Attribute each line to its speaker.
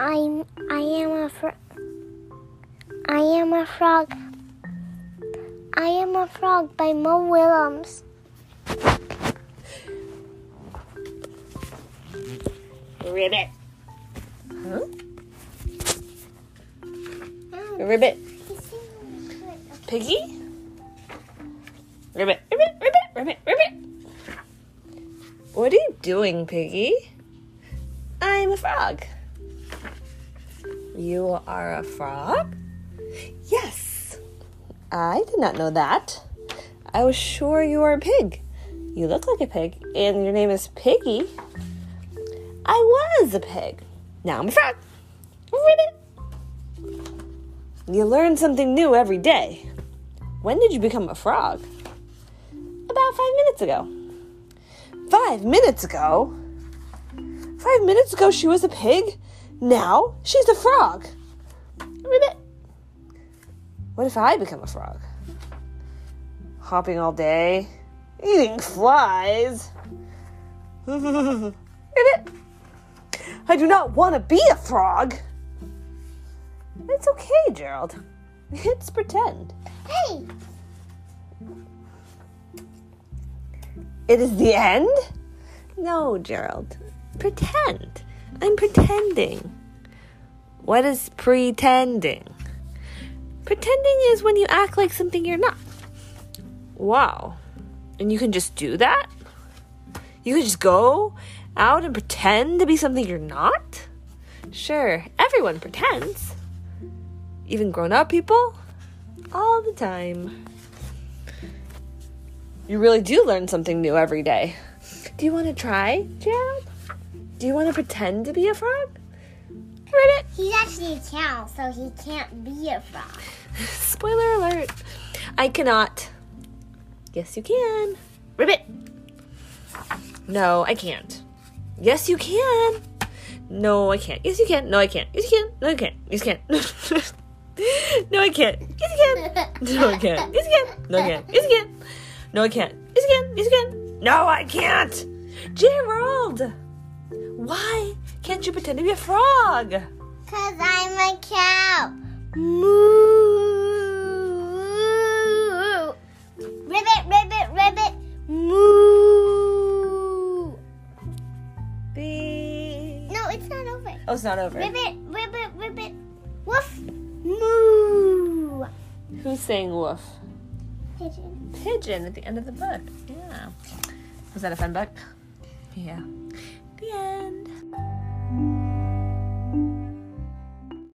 Speaker 1: I'm I am a fr- I am a frog. I am a frog by Mo Willems.
Speaker 2: Ribbit. Huh? Ribbit. Piggy? Ribbit, ribbit, ribbit, ribbit, ribbit. What are you doing, Piggy? I'm a frog. You are a frog? Yes. I did not know that. I was sure you were a pig. You look like a pig, and your name is Piggy. I was a pig. Now I'm a frog. Ribbit. You learn something new every day. When did you become a frog? About five minutes ago. Five minutes ago? Five minutes ago she was a pig. Now she's a frog. Ribbit. What if I become a frog? Hopping all day, eating flies. Ribbit. I do not want to be a frog. It's okay, Gerald. It's pretend.
Speaker 1: Hey,
Speaker 2: It is the end? No, Gerald. Pretend. I'm pretending. What is pretending? Pretending is when you act like something you're not. Wow. And you can just do that? You can just go out and pretend to be something you're not? Sure, everyone pretends. Even grown up people? All the time. You really do learn something new every day. Do you want to try, Gerald? Do you want to pretend to be a frog? Ribbit.
Speaker 1: he's actually a cow, so he can't be a frog.
Speaker 2: Spoiler alert. I cannot. Yes, you can. Ribbit. No, I can't. Yes, you can. No, I can't. Yes, you can. No, I can't. Yes, you can. No, I can't. Yes, you can. no, I can't. Yes, you can. No, I can't. Yes, you can. No, I can't. Yes, you can. No, I can't. Yes, you can. Yes, you can. No, I can't. Gerald, why can't you pretend to be a frog?
Speaker 1: Cause I'm a cow. Moo. Ribbit, ribbit, ribbit. Moo.
Speaker 2: Be.
Speaker 1: No, it's not over.
Speaker 2: Oh, it's not over.
Speaker 1: Ribbit, ribbit, ribbit. Woof. Moo.
Speaker 2: Who's saying woof?
Speaker 1: Pigeon.
Speaker 2: Pigeon at the end of the book. Yeah. Was that a fun book? Yeah. The end.